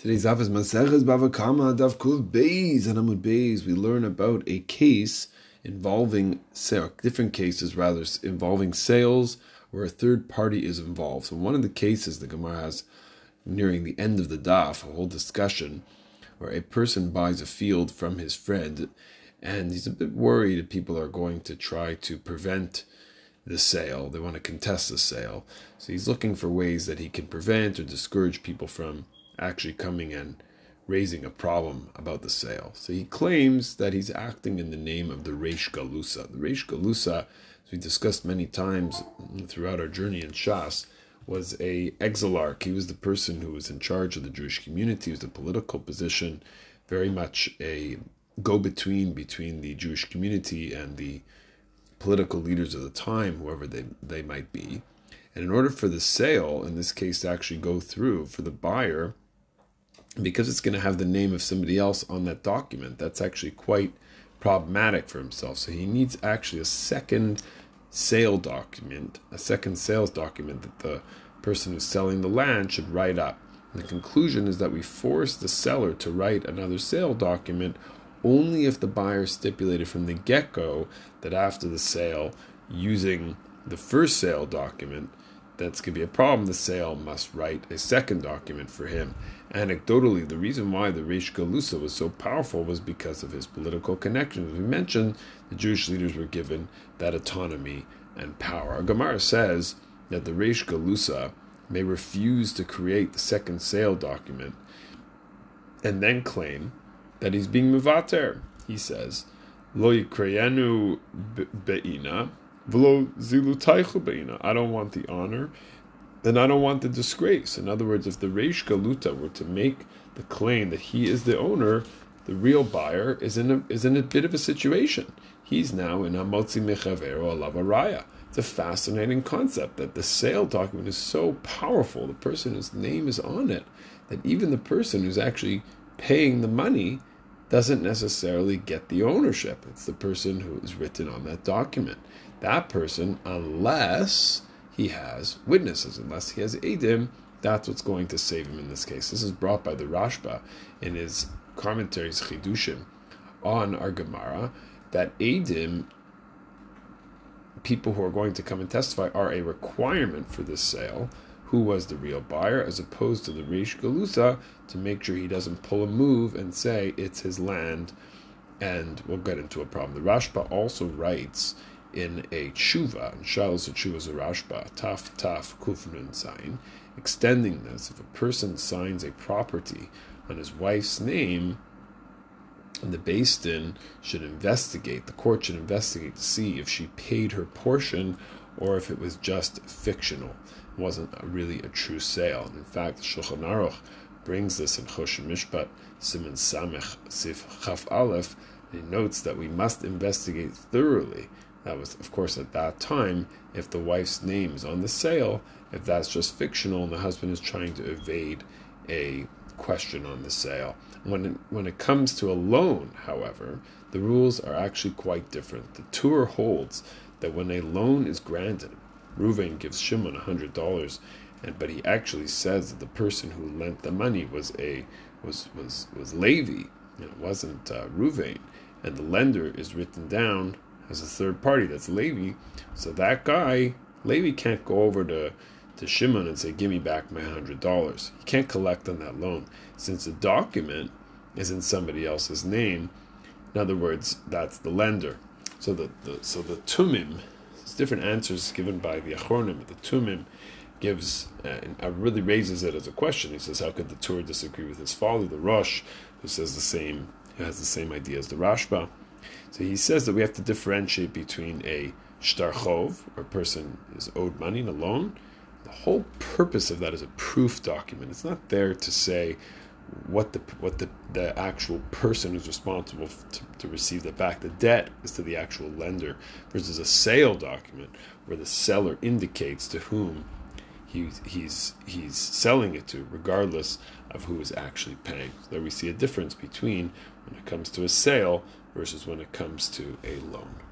Today's Daf is Maseches Bava Kamma Daf Kuf Beis and Amud Beis. We learn about a case involving different cases rather involving sales where a third party is involved. So one of the cases the Gemara has nearing the end of the Daf, a whole discussion where a person buys a field from his friend and he's a bit worried that people are going to try to prevent the sale. They want to contest the sale. So he's looking for ways that he can prevent or discourage people from actually coming and raising a problem about the sale. So he claims that he's acting in the name of the Reish Galusa. The Reish Galusa, as we discussed many times throughout our journey in Shas, was a exilarch. He was the person who was in charge of the Jewish community. He was the political position, very much a go-between between the Jewish community and the political leaders of the time, whoever they, they might be. And in order for the sale, in this case, to actually go through for the buyer, because it's going to have the name of somebody else on that document, that's actually quite problematic for himself. So he needs actually a second sale document, a second sales document that the person who's selling the land should write up. And the conclusion is that we force the seller to write another sale document only if the buyer stipulated from the get go that after the sale, using the first sale document, that's going to be a problem. The sale must write a second document for him. Anecdotally, the reason why the Reish Galusa was so powerful was because of his political connections. We mentioned the Jewish leaders were given that autonomy and power. Our Gemara says that the Reish Galusa may refuse to create the second sale document and then claim that he's being mivater. He says, Lo zilu be'ina. I don't want the honor, and I don't want the disgrace. In other words, if the Reish Galuta were to make the claim that he is the owner, the real buyer is in a, is in a bit of a situation. He's now in a motzi mechavero alavaraya. It's a fascinating concept that the sale document is so powerful, the person whose name is on it, that even the person who's actually paying the money doesn't necessarily get the ownership. It's the person who is written on that document. That person, unless he has witnesses, unless he has Edim, that's what's going to save him in this case. This is brought by the Rashba in his commentaries Chidushim on our Gemara that Edim, people who are going to come and testify, are a requirement for this sale who was the real buyer, as opposed to the Reish Galusa, to make sure he doesn't pull a move and say it's his land, and we'll get into a problem. The Rashba also writes in a tshuva, and Shalos tshuva is a Rashba, taf taf kufnun sign, extending this. If a person signs a property on his wife's name, and the Din should investigate, the court should investigate to see if she paid her portion or if it was just fictional It wasn't really a true sale. In fact, Shulchan Aruch brings this in Choshen Mishpat, Siman Samech Sif Chaf Aleph, and he notes that we must investigate thoroughly. That was, of course, at that time, if the wife's name is on the sale, if that's just fictional and the husband is trying to evade a question on the sale. When it, when it comes to a loan, however, the rules are actually quite different. The Tur holds that when a loan is granted, Ruvain gives Shimon a hundred dollars, and but he actually says that the person who lent the money was a was was was Levi, and it wasn't uh, and the lender is written down as a third party. That's Levi. So that guy, Levi, can't go over to to Shimon and say, "Give me back my hundred dollars." He can't collect on that loan since the document is in somebody else's name. In other words, that's the lender. So the, the so the tumim there's different answers given by the Achronim, the Tumim, gives uh, uh, really raises it as a question. He says, how could the Tur disagree with his father, the Rosh, who says the same, who has the same idea as the Rashba? So he says that we have to differentiate between a shtarchov, or a person is owed money in a loan. The whole purpose of that is a proof document. It's not there to say what the what the, the actual person who's responsible to, to receive the back. The debt is to the actual lender versus a sale document where the seller indicates to whom he's he's he's selling it to, regardless of who is actually paying. So there we see a difference between when it comes to a sale versus when it comes to a loan.